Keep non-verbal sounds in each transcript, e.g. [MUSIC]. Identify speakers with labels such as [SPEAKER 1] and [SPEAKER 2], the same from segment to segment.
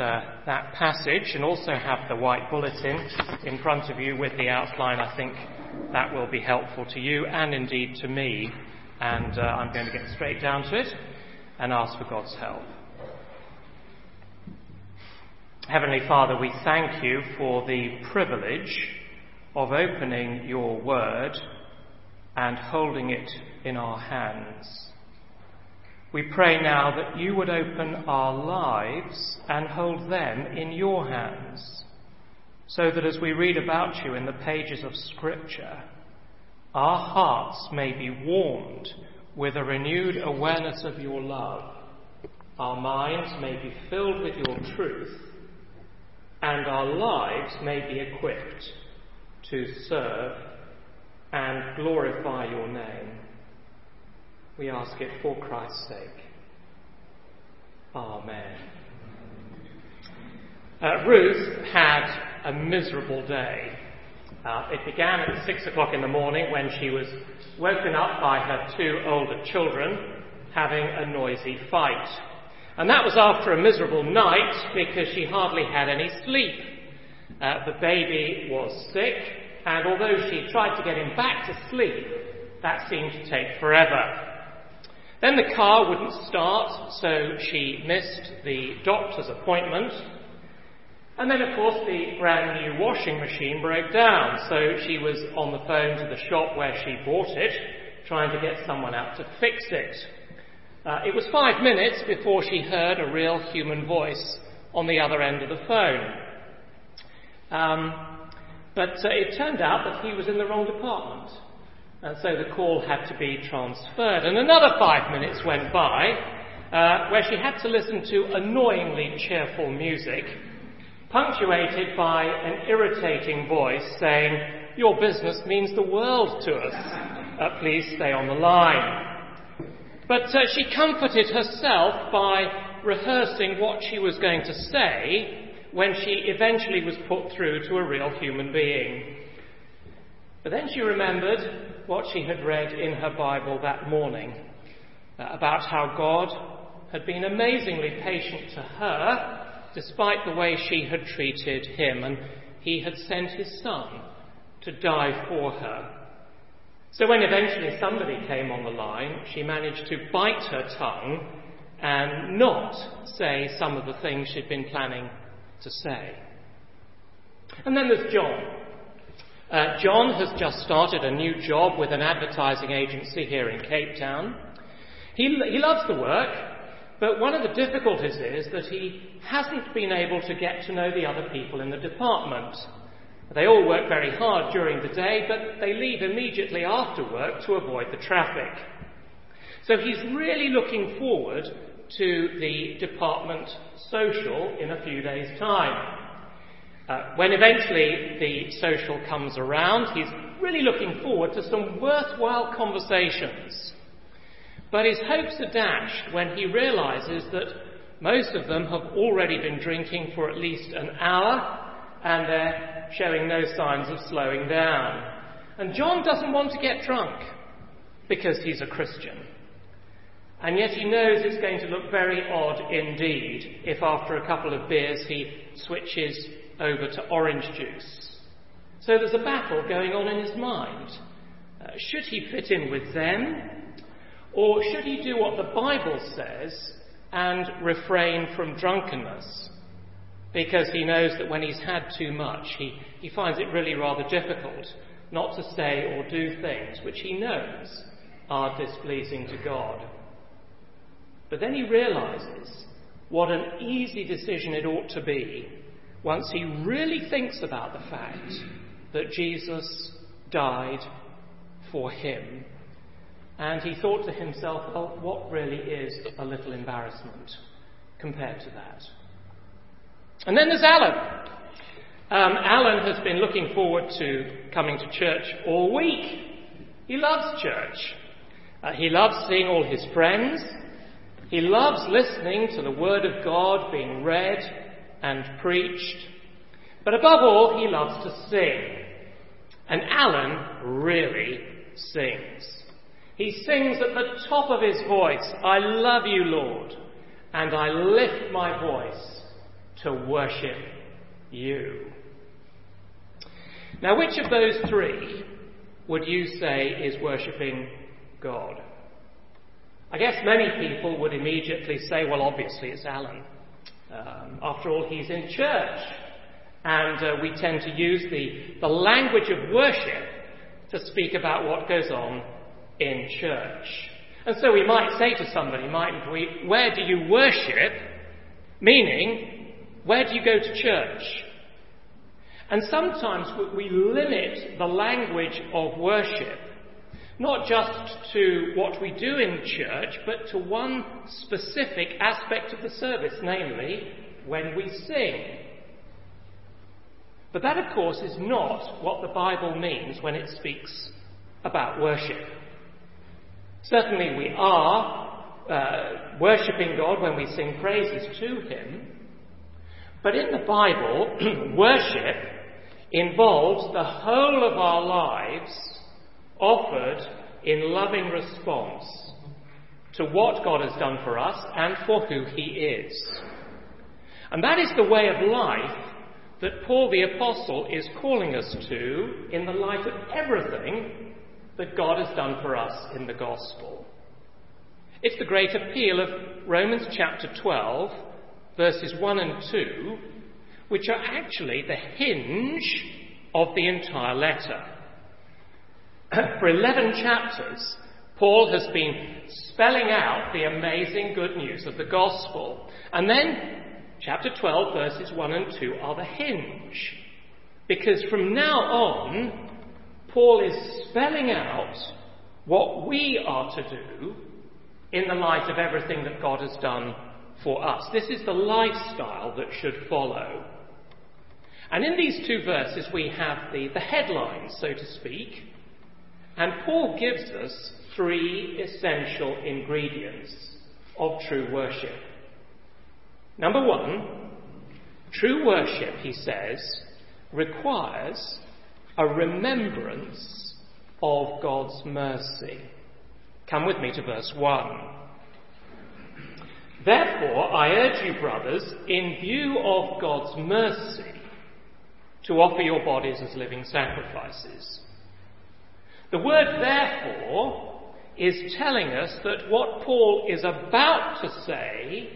[SPEAKER 1] uh, that passage and also have the white bulletin in front of you with the outline, I think that will be helpful to you and indeed to me. And uh, I'm going to get straight down to it and ask for God's help. Heavenly Father, we thank you for the privilege of opening your word and holding it in our hands. We pray now that you would open our lives and hold them in your hands, so that as we read about you in the pages of Scripture, our hearts may be warmed with a renewed awareness of your love, our minds may be filled with your truth, and our lives may be equipped to serve and glorify your name. We ask it for Christ's sake. Amen. Uh, Ruth had a miserable day. Uh, it began at six o'clock in the morning when she was woken up by her two older children having a noisy fight. And that was after a miserable night because she hardly had any sleep. Uh, the baby was sick, and although she tried to get him back to sleep, that seemed to take forever. Then the car wouldn't start, so she missed the doctor's appointment. And then, of course, the brand new washing machine broke down, so she was on the phone to the shop where she bought it, trying to get someone out to fix it. Uh, it was five minutes before she heard a real human voice on the other end of the phone. Um, but uh, it turned out that he was in the wrong department. And so the call had to be transferred. And another five minutes went by uh, where she had to listen to annoyingly cheerful music, punctuated by an irritating voice saying, Your business means the world to us. Uh, please stay on the line. But uh, she comforted herself by rehearsing what she was going to say when she eventually was put through to a real human being. But then she remembered what she had read in her Bible that morning uh, about how God had been amazingly patient to her despite the way she had treated him, and he had sent his son to die for her. So when eventually somebody came on the line, she managed to bite her tongue and not say some of the things she'd been planning to say. And then there's John. Uh, John has just started a new job with an advertising agency here in Cape Town. He, he loves the work, but one of the difficulties is that he hasn't been able to get to know the other people in the department. They all work very hard during the day, but they leave immediately after work to avoid the traffic. So he's really looking forward to the department social in a few days' time. Uh, when eventually the social comes around, he's really looking forward to some worthwhile conversations. But his hopes are dashed when he realizes that most of them have already been drinking for at least an hour and they're showing no signs of slowing down. And John doesn't want to get drunk because he's a Christian. And yet he knows it's going to look very odd indeed if after a couple of beers he switches over to orange juice. So there's a battle going on in his mind. Uh, should he fit in with them? Or should he do what the Bible says and refrain from drunkenness? Because he knows that when he's had too much, he, he finds it really rather difficult not to say or do things which he knows are displeasing to God. But then he realizes what an easy decision it ought to be once he really thinks about the fact that Jesus died for him. And he thought to himself, well, what really is a little embarrassment compared to that? And then there's Alan. Um, Alan has been looking forward to coming to church all week. He loves church. Uh, he loves seeing all his friends. He loves listening to the Word of God being read and preached. But above all, he loves to sing. And Alan really sings. He sings at the top of his voice, I love you, Lord, and I lift my voice to worship you. Now, which of those three would you say is worshipping God? I guess many people would immediately say, well, obviously it's Alan. Um, after all, he's in church. And uh, we tend to use the, the language of worship to speak about what goes on in church. And so we might say to somebody, mightn't we, where do you worship? Meaning, where do you go to church? And sometimes we limit the language of worship not just to what we do in church, but to one specific aspect of the service, namely when we sing. But that, of course, is not what the Bible means when it speaks about worship. Certainly, we are uh, worshipping God when we sing praises to Him. But in the Bible, [CLEARS THROAT] worship involves the whole of our lives offered in loving response to what God has done for us and for who He is. And that is the way of life that Paul the Apostle is calling us to in the light of everything that God has done for us in the gospel. It's the great appeal of Romans chapter 12, verses 1 and 2, which are actually the hinge of the entire letter. [COUGHS] For 11 chapters, Paul has been spelling out the amazing good news of the gospel. And then, chapter 12, verses 1 and 2 are the hinge. Because from now on, Paul is spelling out what we are to do in the light of everything that God has done for us. This is the lifestyle that should follow. And in these two verses, we have the, the headlines, so to speak, and Paul gives us three essential ingredients of true worship. Number one, true worship, he says, requires a remembrance of God's mercy. Come with me to verse 1. Therefore, I urge you, brothers, in view of God's mercy, to offer your bodies as living sacrifices the word therefore is telling us that what Paul is about to say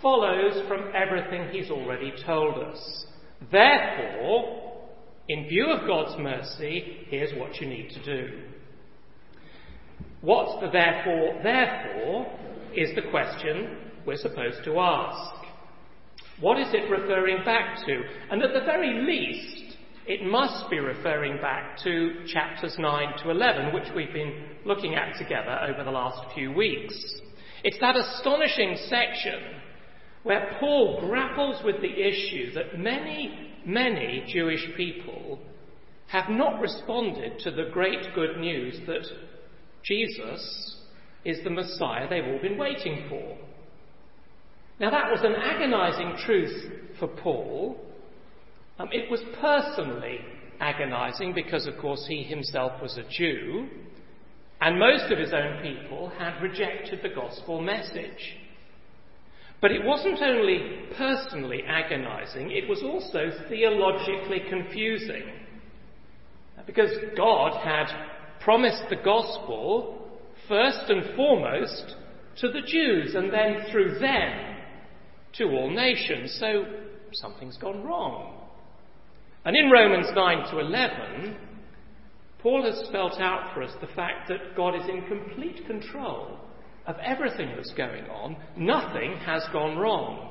[SPEAKER 1] follows from everything he's already told us. Therefore, in view of God's mercy, here's what you need to do. What's the therefore? Therefore is the question we're supposed to ask. What is it referring back to? And at the very least, it must be referring back to chapters 9 to 11, which we've been looking at together over the last few weeks. It's that astonishing section where Paul grapples with the issue that many, many Jewish people have not responded to the great good news that Jesus is the Messiah they've all been waiting for. Now, that was an agonizing truth for Paul um, it was personally agonizing because, of course, he himself was a Jew, and most of his own people had rejected the gospel message. But it wasn't only personally agonizing, it was also theologically confusing. Because God had promised the gospel first and foremost to the Jews, and then through them to all nations. So something's gone wrong. And in Romans 9 to 11, Paul has spelt out for us the fact that God is in complete control of everything that's going on. Nothing has gone wrong.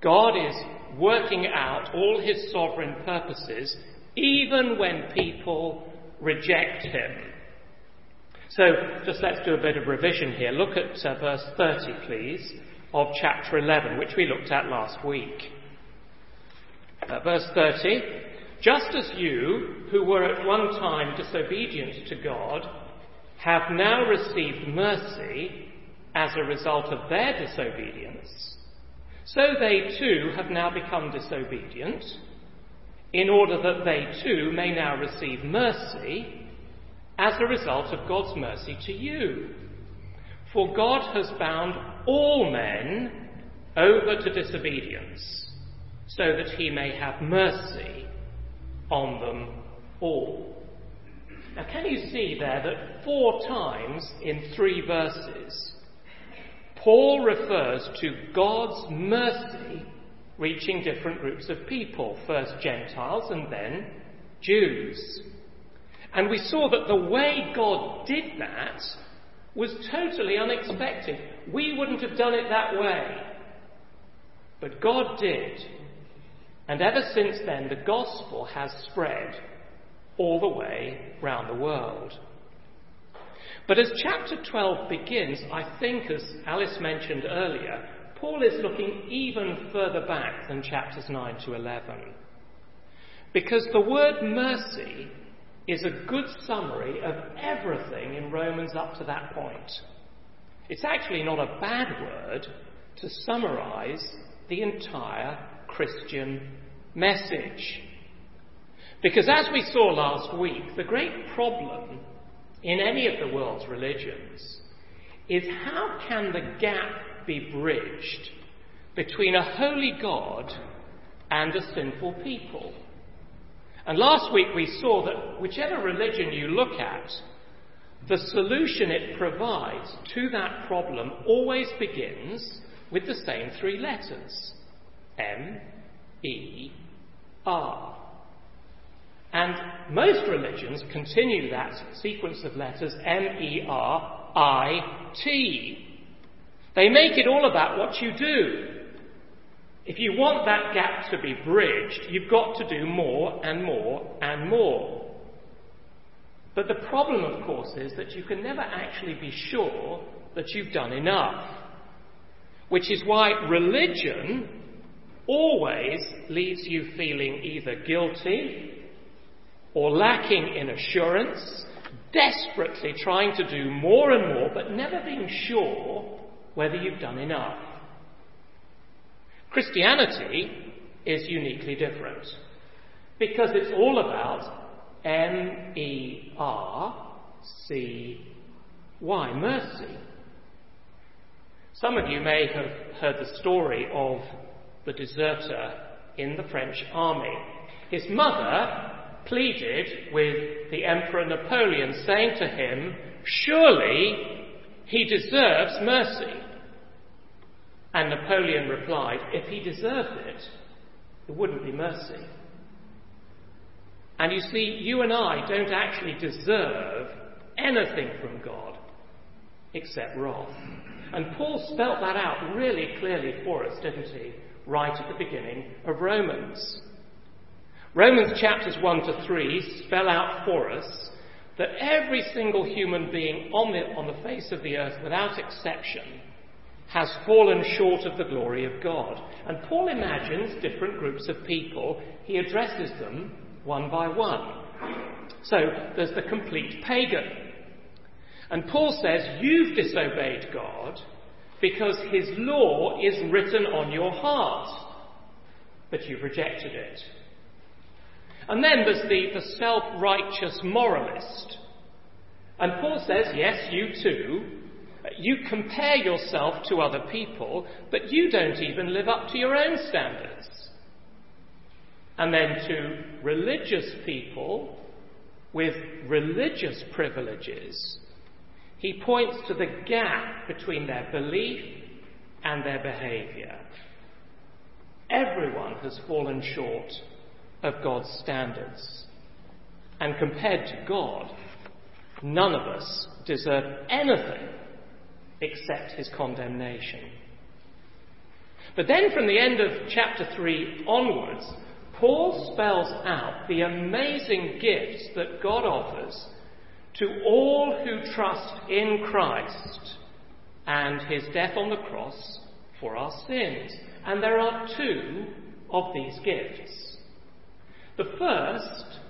[SPEAKER 1] God is working out all his sovereign purposes even when people reject him. So, just let's do a bit of revision here. Look at uh, verse 30, please, of chapter 11, which we looked at last week. Uh, verse 30 Just as you, who were at one time disobedient to God, have now received mercy as a result of their disobedience, so they too have now become disobedient, in order that they too may now receive mercy as a result of God's mercy to you. For God has bound all men over to disobedience, so that he may have mercy on them all. Now, can you see there that four times in three verses, Paul refers to God's mercy reaching different groups of people, first Gentiles and then Jews. And we saw that the way God did that was totally unexpected. We wouldn't have done it that way. But God did. And ever since then, the gospel has spread all the way round the world. But as chapter 12 begins, I think, as Alice mentioned earlier, Paul is looking even further back than chapters 9 to 11. Because the word mercy is a good summary of everything in Romans up to that point. It's actually not a bad word to summarize the entire Christian message. Because as we saw last week, the great problem in any of the world's religions is how can the gap be bridged between a holy God and a sinful people? And last week we saw that whichever religion you look at, the solution it provides to that problem always begins with the same three letters M, E, R. And most religions continue that sequence of letters M E R I T. They make it all about what you do. If you want that gap to be bridged, you've got to do more and more and more. But the problem, of course, is that you can never actually be sure that you've done enough. Which is why religion always leaves you feeling either guilty or lacking in assurance, desperately trying to do more and more, but never being sure whether you've done enough. Christianity is uniquely different because it's all about M E R C Y, mercy. Some of you may have heard the story of the deserter in the French army. His mother pleaded with the Emperor Napoleon, saying to him, Surely he deserves mercy. And Napoleon replied, If he deserved it, it wouldn't be mercy. And you see, you and I don't actually deserve anything from God except wrath. And Paul spelt that out really clearly for us, didn't he? Right at the beginning of Romans. Romans chapters 1 to 3 spell out for us that every single human being on the, on the face of the earth, without exception, has fallen short of the glory of God. And Paul imagines different groups of people. He addresses them one by one. So there's the complete pagan. And Paul says, You've disobeyed God because his law is written on your heart, but you've rejected it. And then there's the, the self righteous moralist. And Paul says, Yes, you too. You compare yourself to other people, but you don't even live up to your own standards. And then to religious people with religious privileges, he points to the gap between their belief and their behaviour. Everyone has fallen short of God's standards. And compared to God, none of us deserve anything except his condemnation. But then from the end of chapter 3 onwards, Paul spells out the amazing gifts that God offers to all who trust in Christ and his death on the cross for our sins. And there are two of these gifts. The first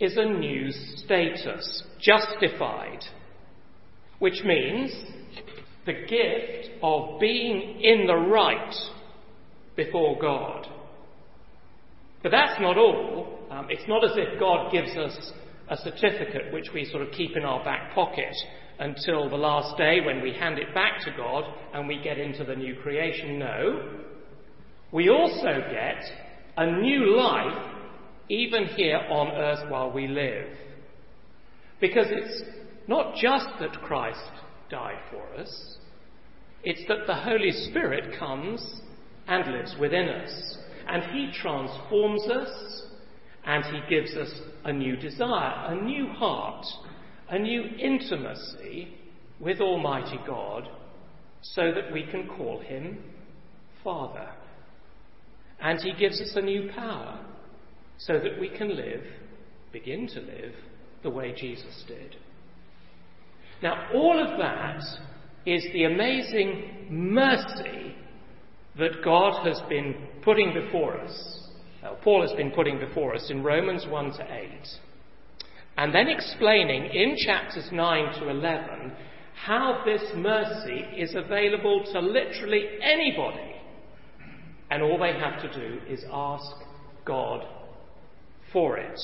[SPEAKER 1] is a new status, justified, which means the gift of being in the right before God. But that's not all. Um, it's not as if God gives us a certificate which we sort of keep in our back pocket until the last day when we hand it back to God and we get into the new creation. No. We also get a new life even here on earth while we live. Because it's not just that Christ died for us, it's that the Holy Spirit comes and lives within us. And He transforms us and He gives us a new desire, a new heart, a new intimacy with Almighty God so that we can call Him Father. And He gives us a new power so that we can live, begin to live, the way Jesus did. Now, all of that is the amazing mercy that God has been putting before us. Uh, Paul has been putting before us in Romans 1 to 8. And then explaining in chapters 9 to 11 how this mercy is available to literally anybody. And all they have to do is ask God for it.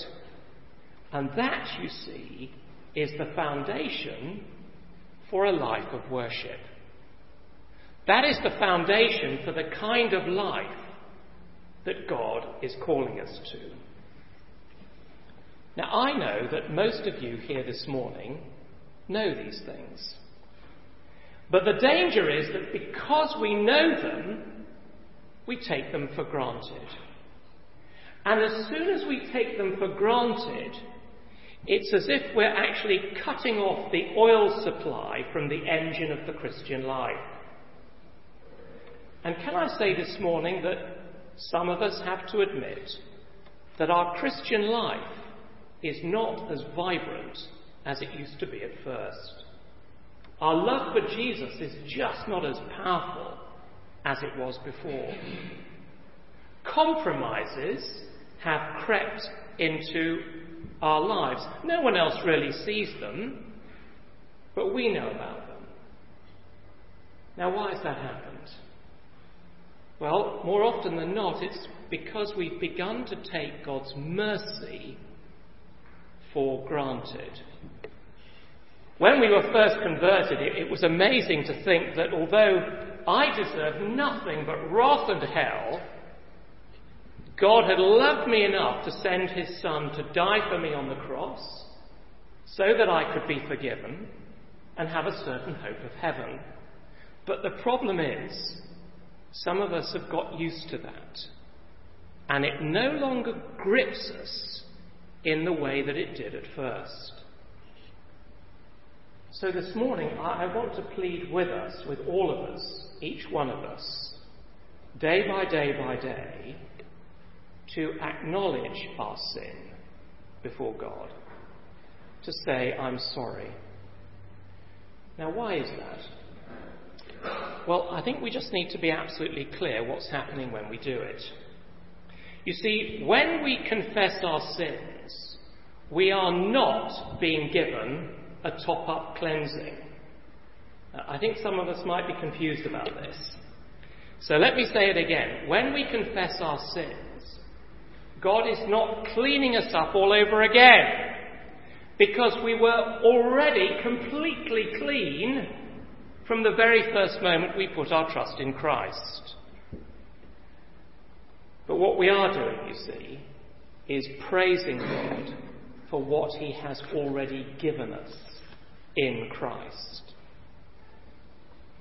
[SPEAKER 1] And that, you see, is the foundation for a life of worship. That is the foundation for the kind of life that God is calling us to. Now, I know that most of you here this morning know these things. But the danger is that because we know them, we take them for granted. And as soon as we take them for granted, it's as if we're actually cutting off the oil supply from the engine of the Christian life. And can I say this morning that some of us have to admit that our Christian life is not as vibrant as it used to be at first. Our love for Jesus is just not as powerful as it was before. Compromises have crept into our lives. No one else really sees them, but we know about them. Now, why has that happened? Well, more often than not, it's because we've begun to take God's mercy for granted. When we were first converted, it, it was amazing to think that although I deserved nothing but wrath and hell, God had loved me enough to send his Son to die for me on the cross so that I could be forgiven and have a certain hope of heaven. But the problem is, some of us have got used to that, and it no longer grips us in the way that it did at first. So this morning, I want to plead with us, with all of us, each one of us, day by day by day, to acknowledge our sin before God, to say, I'm sorry. Now, why is that? Well, I think we just need to be absolutely clear what's happening when we do it. You see, when we confess our sins, we are not being given a top up cleansing. Uh, I think some of us might be confused about this. So let me say it again. When we confess our sins, God is not cleaning us up all over again because we were already completely clean from the very first moment we put our trust in Christ. But what we are doing, you see, is praising God for what He has already given us in Christ.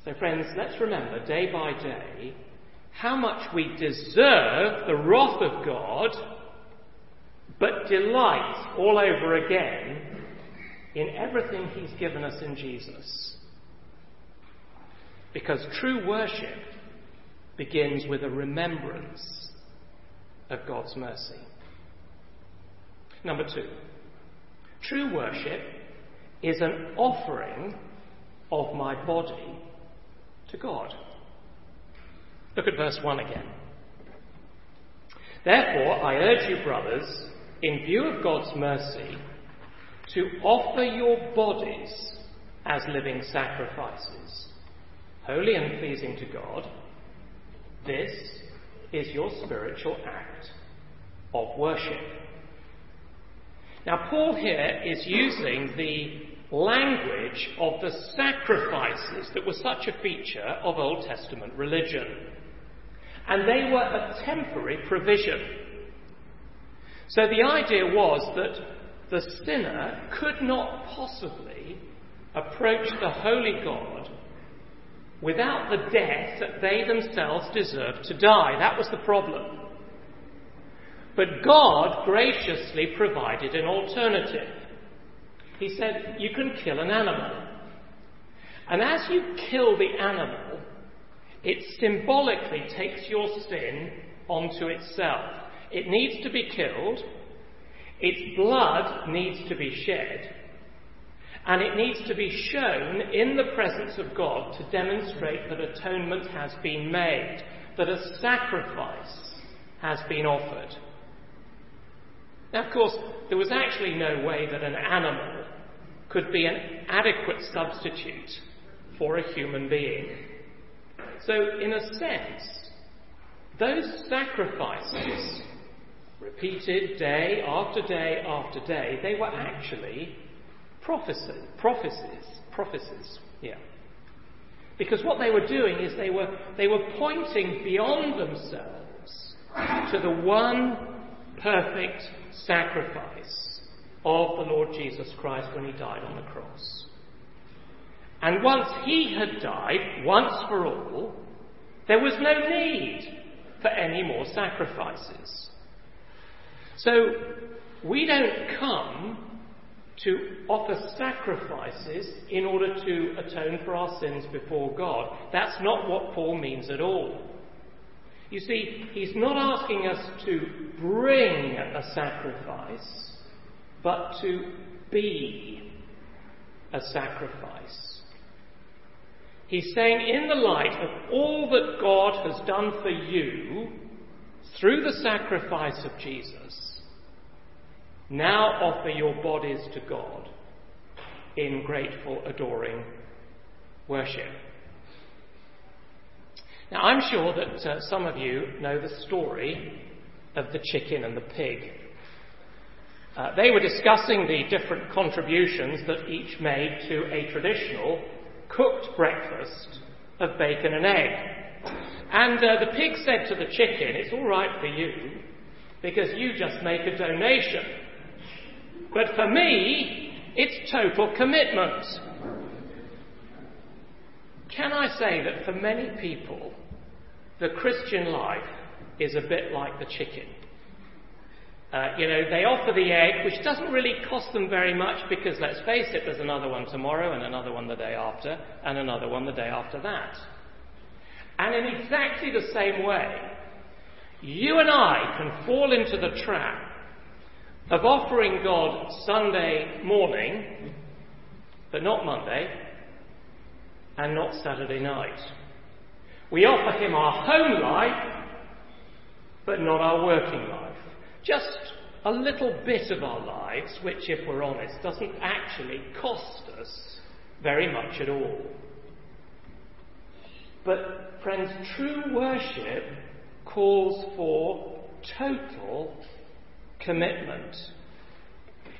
[SPEAKER 1] So, friends, let's remember day by day how much we deserve the wrath of God, but delight all over again in everything He's given us in Jesus. Because true worship begins with a remembrance of God's mercy. Number two, true worship is an offering of my body to God. Look at verse 1 again. Therefore, I urge you, brothers, in view of God's mercy, to offer your bodies as living sacrifices, holy and pleasing to God. This is your spiritual act of worship. Now, Paul here is using the language of the sacrifices that were such a feature of Old Testament religion. And they were a temporary provision. So the idea was that the sinner could not possibly approach the holy God without the death that they themselves deserved to die. That was the problem. But God graciously provided an alternative. He said, You can kill an animal. And as you kill the animal, it symbolically takes your sin onto itself. It needs to be killed, its blood needs to be shed, and it needs to be shown in the presence of God to demonstrate that atonement has been made, that a sacrifice has been offered. Now, of course, there was actually no way that an animal could be an adequate substitute for a human being. So, in a sense, those sacrifices, repeated day after day after day, they were actually prophecy, prophecies, prophecies, yeah. Because what they were doing is they were, they were pointing beyond themselves to the one perfect sacrifice of the Lord Jesus Christ when he died on the cross. And once he had died, once for all, there was no need for any more sacrifices. So we don't come to offer sacrifices in order to atone for our sins before God. That's not what Paul means at all. You see, he's not asking us to bring a sacrifice, but to be a sacrifice. He's saying, in the light of all that God has done for you through the sacrifice of Jesus, now offer your bodies to God in grateful, adoring worship. Now, I'm sure that uh, some of you know the story of the chicken and the pig. Uh, they were discussing the different contributions that each made to a traditional cooked breakfast of bacon and egg. And uh, the pig said to the chicken, It's all right for you because you just make a donation. But for me, it's total commitment. Can I say that for many people, the Christian life is a bit like the chicken? Uh, you know, they offer the egg, which doesn't really cost them very much because, let's face it, there's another one tomorrow and another one the day after and another one the day after that. And in exactly the same way, you and I can fall into the trap of offering God Sunday morning, but not Monday, and not Saturday night. We offer Him our home life, but not our working life. Just a little bit of our lives, which, if we're honest, doesn't actually cost us very much at all. But, friends, true worship calls for total commitment.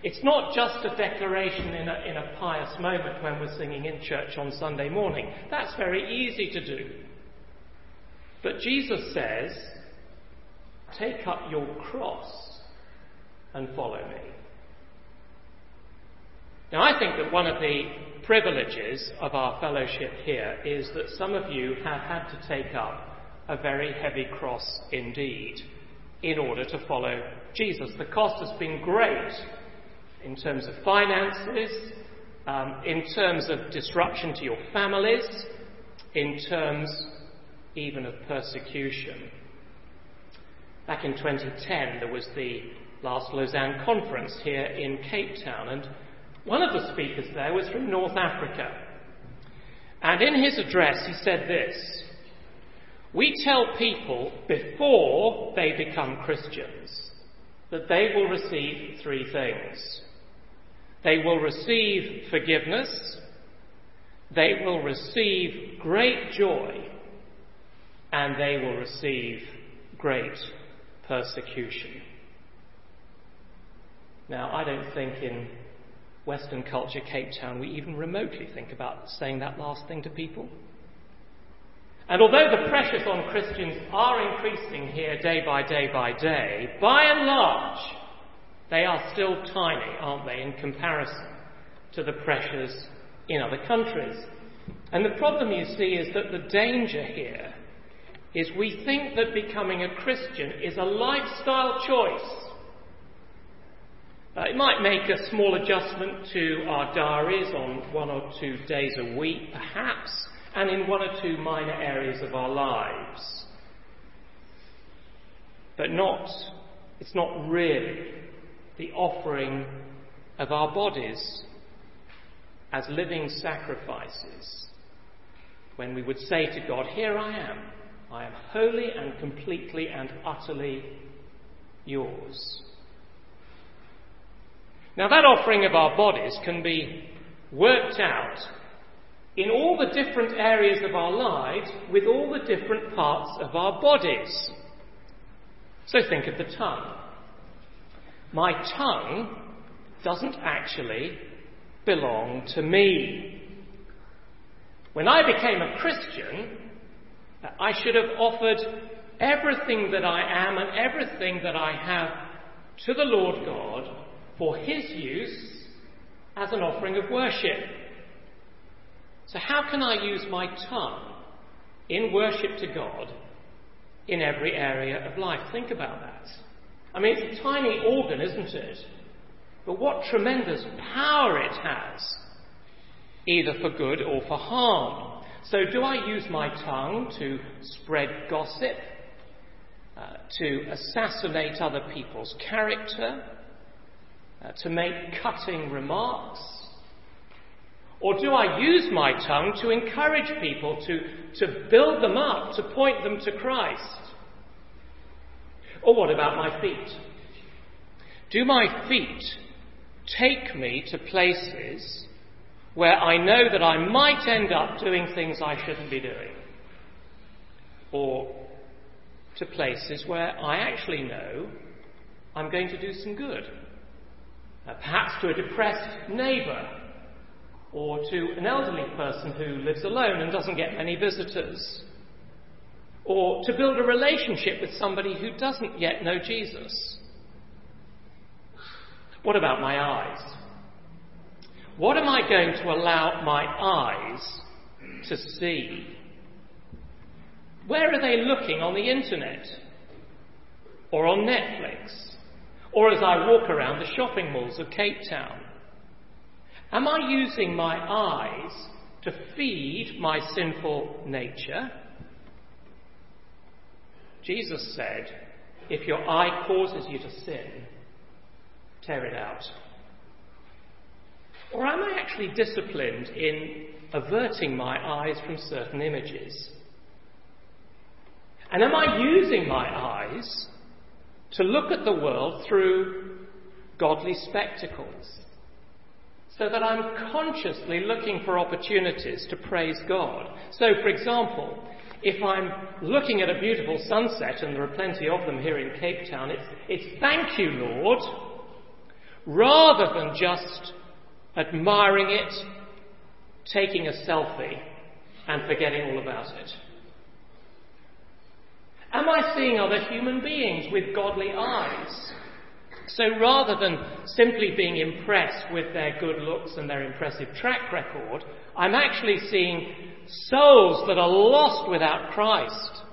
[SPEAKER 1] It's not just a declaration in a, in a pious moment when we're singing in church on Sunday morning. That's very easy to do. But Jesus says, Take up your cross and follow me. Now, I think that one of the privileges of our fellowship here is that some of you have had to take up a very heavy cross indeed in order to follow Jesus. The cost has been great in terms of finances, um, in terms of disruption to your families, in terms even of persecution. Back in 2010, there was the last Lausanne conference here in Cape Town, and one of the speakers there was from North Africa. And in his address, he said this we tell people before they become Christians that they will receive three things. They will receive forgiveness, they will receive great joy, and they will receive great persecution. Now, I don't think in Western culture, Cape Town, we even remotely think about saying that last thing to people. And although the pressures on Christians are increasing here day by day by day, by and large, they are still tiny, aren't they, in comparison to the pressures in other countries. And the problem you see is that the danger here is we think that becoming a Christian is a lifestyle choice. Uh, it might make a small adjustment to our diaries on one or two days a week, perhaps, and in one or two minor areas of our lives. But not, it's not really the offering of our bodies as living sacrifices when we would say to God, Here I am, I am wholly and completely and utterly yours. Now, that offering of our bodies can be worked out in all the different areas of our lives with all the different parts of our bodies. So think of the tongue. My tongue doesn't actually belong to me. When I became a Christian, I should have offered everything that I am and everything that I have to the Lord God for His use as an offering of worship. So, how can I use my tongue in worship to God in every area of life? Think about that. I mean, it's a tiny organ, isn't it? But what tremendous power it has, either for good or for harm. So, do I use my tongue to spread gossip, uh, to assassinate other people's character, uh, to make cutting remarks? Or do I use my tongue to encourage people, to, to build them up, to point them to Christ? Or what about my feet? Do my feet take me to places where I know that I might end up doing things I shouldn't be doing? Or to places where I actually know I'm going to do some good? Perhaps to a depressed neighbour, or to an elderly person who lives alone and doesn't get many visitors, or to build a relationship with somebody who doesn't yet know Jesus. What about my eyes? What am I going to allow my eyes to see? Where are they looking on the internet? Or on Netflix? or as I walk around the shopping malls of Cape Town? Am I using my eyes to feed my sinful nature? Jesus said, If your eye causes you to sin, tear it out. Or am I actually disciplined in averting my eyes from certain images? And am I using my eyes to look at the world through godly spectacles. So that I'm consciously looking for opportunities to praise God. So, for example, if I'm looking at a beautiful sunset, and there are plenty of them here in Cape Town, it's, it's thank you, Lord, rather than just admiring it, taking a selfie, and forgetting all about it. Am I seeing other human beings with godly eyes? So rather than simply being impressed with their good looks and their impressive track record, I'm actually seeing souls that are lost without Christ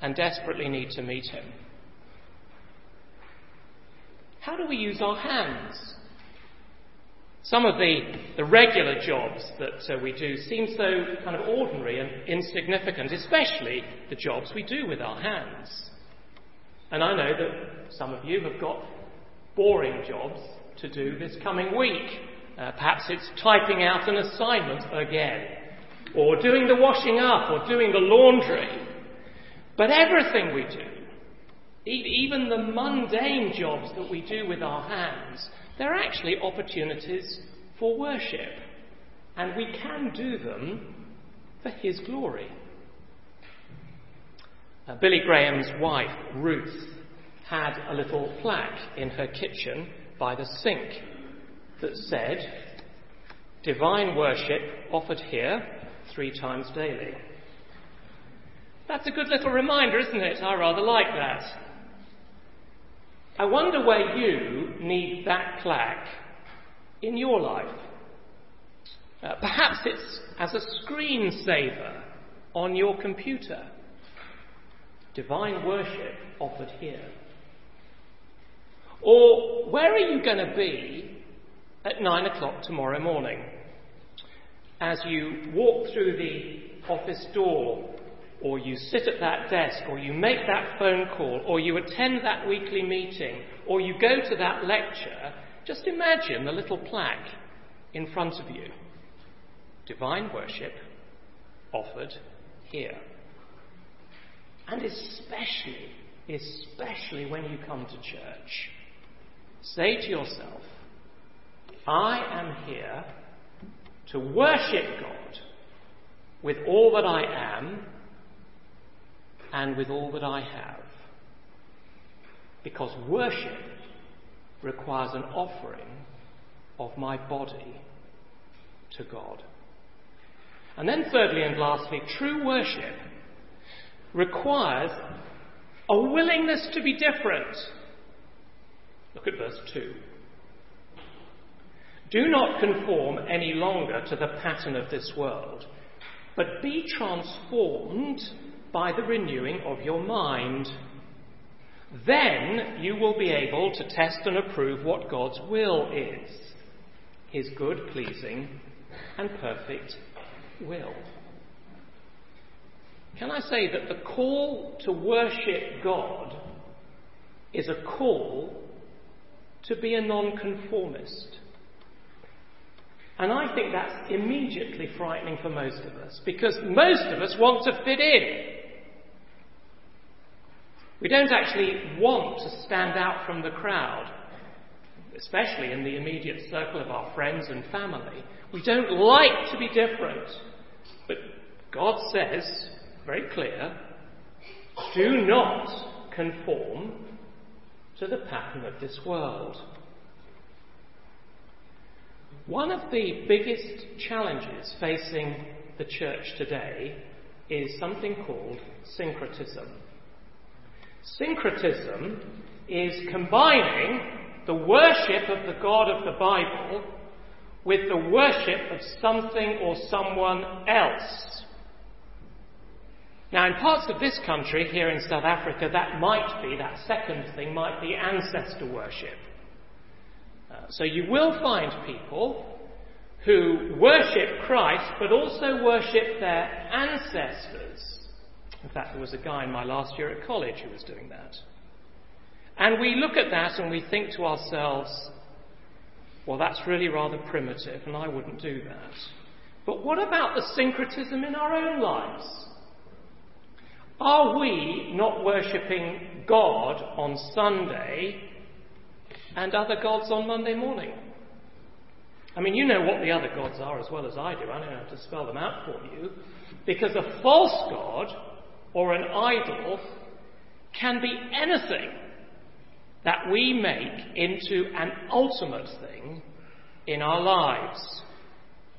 [SPEAKER 1] and desperately need to meet Him. How do we use our hands? Some of the, the regular jobs that uh, we do seem so kind of ordinary and insignificant, especially the jobs we do with our hands. And I know that some of you have got boring jobs to do this coming week. Uh, perhaps it's typing out an assignment again, or doing the washing up, or doing the laundry. But everything we do, even the mundane jobs that we do with our hands, they're actually opportunities for worship, and we can do them for His glory. Uh, Billy Graham's wife, Ruth, had a little plaque in her kitchen by the sink. that said, divine worship offered here three times daily. That's a good little reminder, isn't it? I rather like that. I wonder where you need that plaque in your life. Uh, perhaps it's as a screensaver on your computer. Divine worship offered here. Or where are you going to be at nine o'clock tomorrow morning as you walk through the office door, or you sit at that desk, or you make that phone call, or you attend that weekly meeting, or you go to that lecture? Just imagine the little plaque in front of you. Divine worship offered here. And especially, especially when you come to church, say to yourself, I am here to worship God with all that I am and with all that I have. Because worship requires an offering of my body to God. And then, thirdly and lastly, true worship requires a willingness to be different. Look at verse 2. Do not conform any longer to the pattern of this world, but be transformed by the renewing of your mind. Then you will be able to test and approve what God's will is his good, pleasing, and perfect will. Can I say that the call to worship God is a call to be a nonconformist? And I think that's immediately frightening for most of us because most of us want to fit in. We don't actually want to stand out from the crowd, especially in the immediate circle of our friends and family. We don't like to be different. But God says, very clear, do not conform to the pattern of this world. One of the biggest challenges facing the church today is something called syncretism. Syncretism is combining the worship of the God of the Bible with the worship of something or someone else. Now, in parts of this country, here in South Africa, that might be, that second thing might be ancestor worship. Uh, so you will find people who worship Christ but also worship their ancestors. In fact, there was a guy in my last year at college who was doing that. And we look at that and we think to ourselves, well, that's really rather primitive, and I wouldn't do that. But what about the syncretism in our own lives? Are we not worshipping God on Sunday and other gods on Monday morning? I mean, you know what the other gods are as well as I do. I don't have to spell them out for you. Because a false god or an idol can be anything that we make into an ultimate thing in our lives.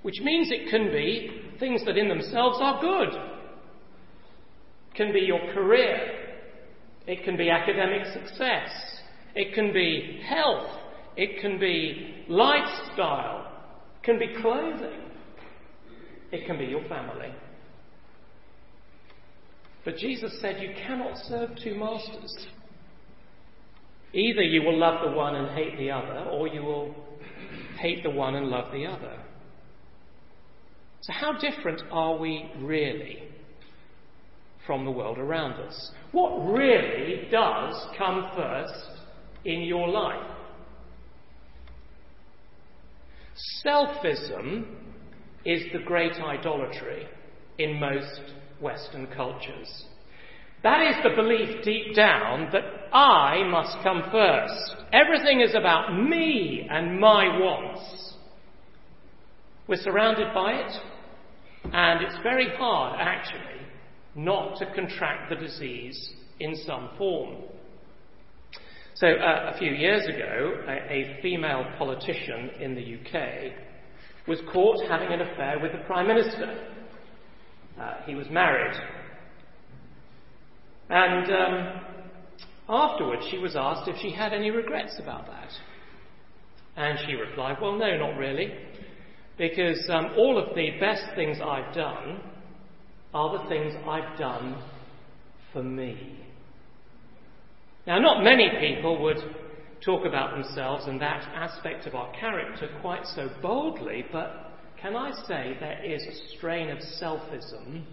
[SPEAKER 1] Which means it can be things that in themselves are good. It can be your career. It can be academic success. It can be health. It can be lifestyle. It can be clothing. It can be your family. But Jesus said you cannot serve two masters. Either you will love the one and hate the other, or you will hate the one and love the other. So, how different are we really from the world around us? What really does come first in your life? Selfism is the great idolatry in most Western cultures. That is the belief deep down that I must come first. Everything is about me and my wants. We're surrounded by it, and it's very hard, actually, not to contract the disease in some form. So, uh, a few years ago, a, a female politician in the UK was caught having an affair with the Prime Minister. Uh, he was married. And um, afterwards, she was asked if she had any regrets about that. And she replied, Well, no, not really. Because um, all of the best things I've done are the things I've done for me. Now, not many people would talk about themselves and that aspect of our character quite so boldly, but can I say there is a strain of selfism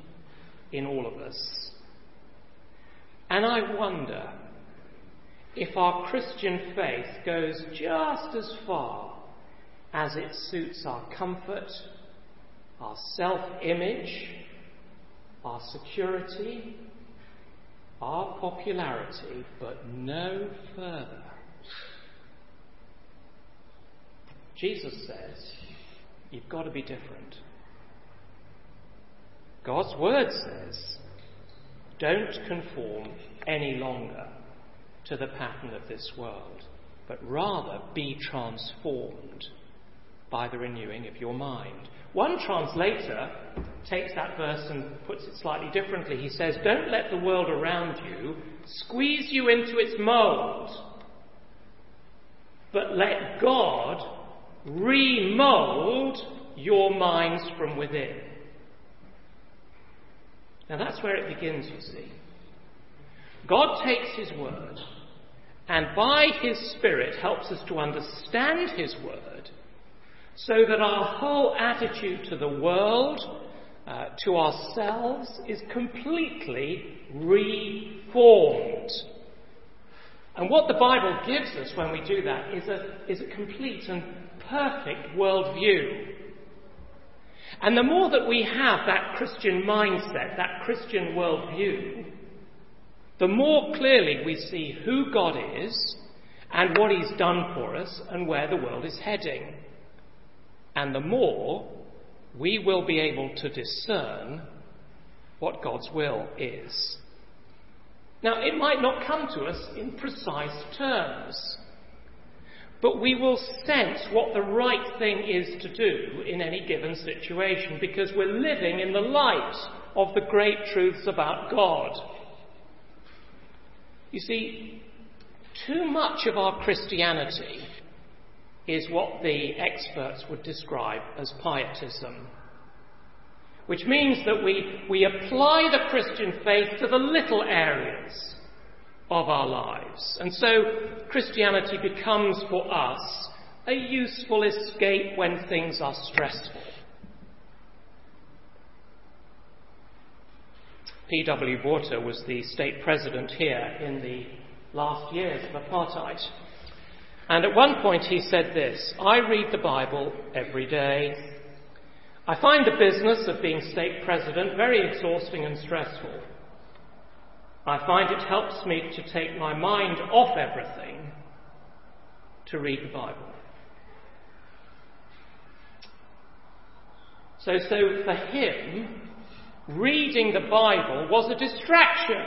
[SPEAKER 1] in all of us? And I wonder if our Christian faith goes just as far as it suits our comfort, our self image, our security, our popularity, but no further. Jesus says, You've got to be different. God's Word says, Don't conform any longer to the pattern of this world, but rather be transformed by the renewing of your mind. One translator takes that verse and puts it slightly differently. He says, Don't let the world around you squeeze you into its mold, but let God remold your minds from within. Now that's where it begins, you see. God takes His word and by His Spirit helps us to understand His word so that our whole attitude to the world, uh, to ourselves, is completely reformed. And what the Bible gives us when we do that is a, is a complete and perfect worldview. And the more that we have that Christian mindset, that Christian worldview, the more clearly we see who God is and what He's done for us and where the world is heading and the more we will be able to discern what God's will is. Now, it might not come to us in precise terms, but we will sense what the right thing is to do in any given situation because we're living in the light of the great truths about God. You see, too much of our Christianity is what the experts would describe as pietism. Which means that we, we apply the Christian faith to the little areas of our lives. And so Christianity becomes for us a useful escape when things are stressful. P.W. Botha was the state president here in the last years of apartheid. And at one point he said this I read the Bible every day. I find the business of being state president very exhausting and stressful. I find it helps me to take my mind off everything to read the Bible. So, so for him, reading the Bible was a distraction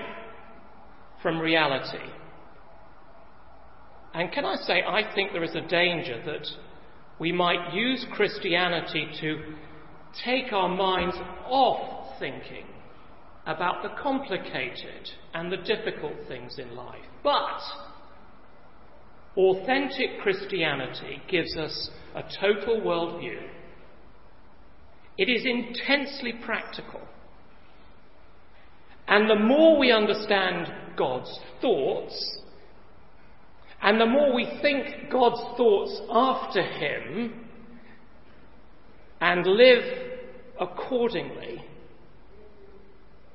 [SPEAKER 1] from reality. And can I say, I think there is a danger that we might use Christianity to take our minds off thinking about the complicated and the difficult things in life. But authentic Christianity gives us a total worldview. It is intensely practical. And the more we understand God's thoughts, and the more we think God's thoughts after Him and live accordingly,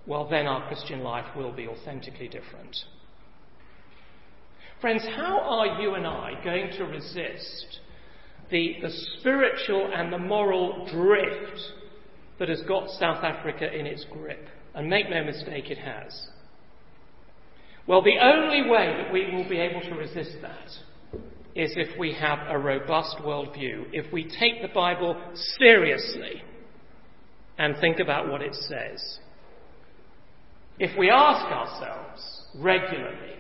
[SPEAKER 1] well, then our Christian life will be authentically different. Friends, how are you and I going to resist the, the spiritual and the moral drift that has got South Africa in its grip? And make no mistake, it has. Well, the only way that we will be able to resist that is if we have a robust worldview, if we take the Bible seriously and think about what it says. If we ask ourselves regularly,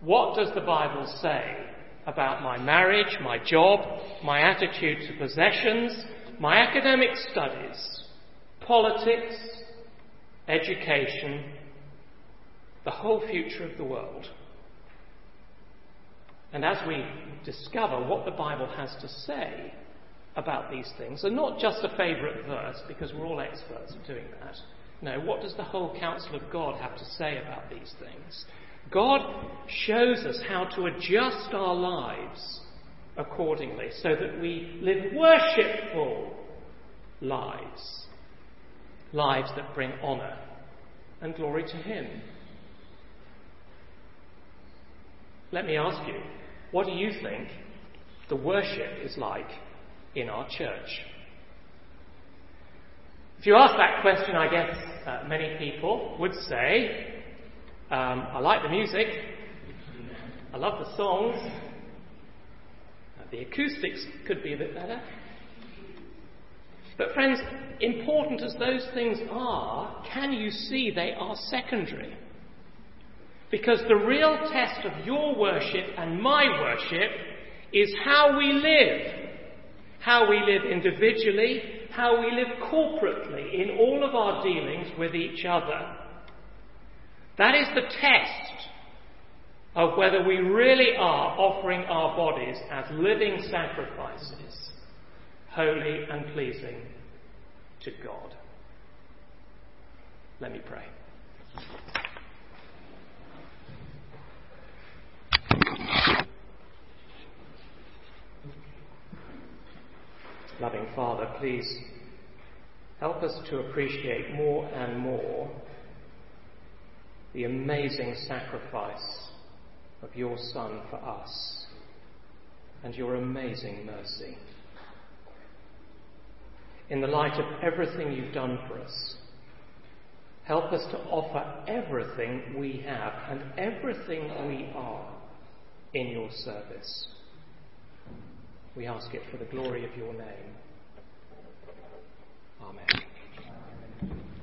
[SPEAKER 1] What does the Bible say about my marriage, my job, my attitude to possessions, my academic studies, politics, education, the whole future of the world? And as we discover what the Bible has to say about these things, and not just a favourite verse, because we're all experts at doing that. No, what does the whole counsel of God have to say about these things? God shows us how to adjust our lives accordingly so that we live worshipful lives, lives that bring honour and glory to Him. Let me ask you, what do you think the worship is like in our church? If you ask that question, I guess uh, many people would say, um, I like the music, I love the songs, uh, the acoustics could be a bit better. But, friends, important as those things are, can you see they are secondary? Because the real test of your worship and my worship is how we live. How we live individually, how we live corporately in all of our dealings with each other. That is the test of whether we really are offering our bodies as living sacrifices, holy and pleasing to God. Let me pray. Loving Father, please help us to appreciate more and more the amazing sacrifice of your Son for us and your amazing mercy. In the light of everything you've done for us, help us to offer everything we have and everything we are in your service. We ask it for the glory of your name. Amen.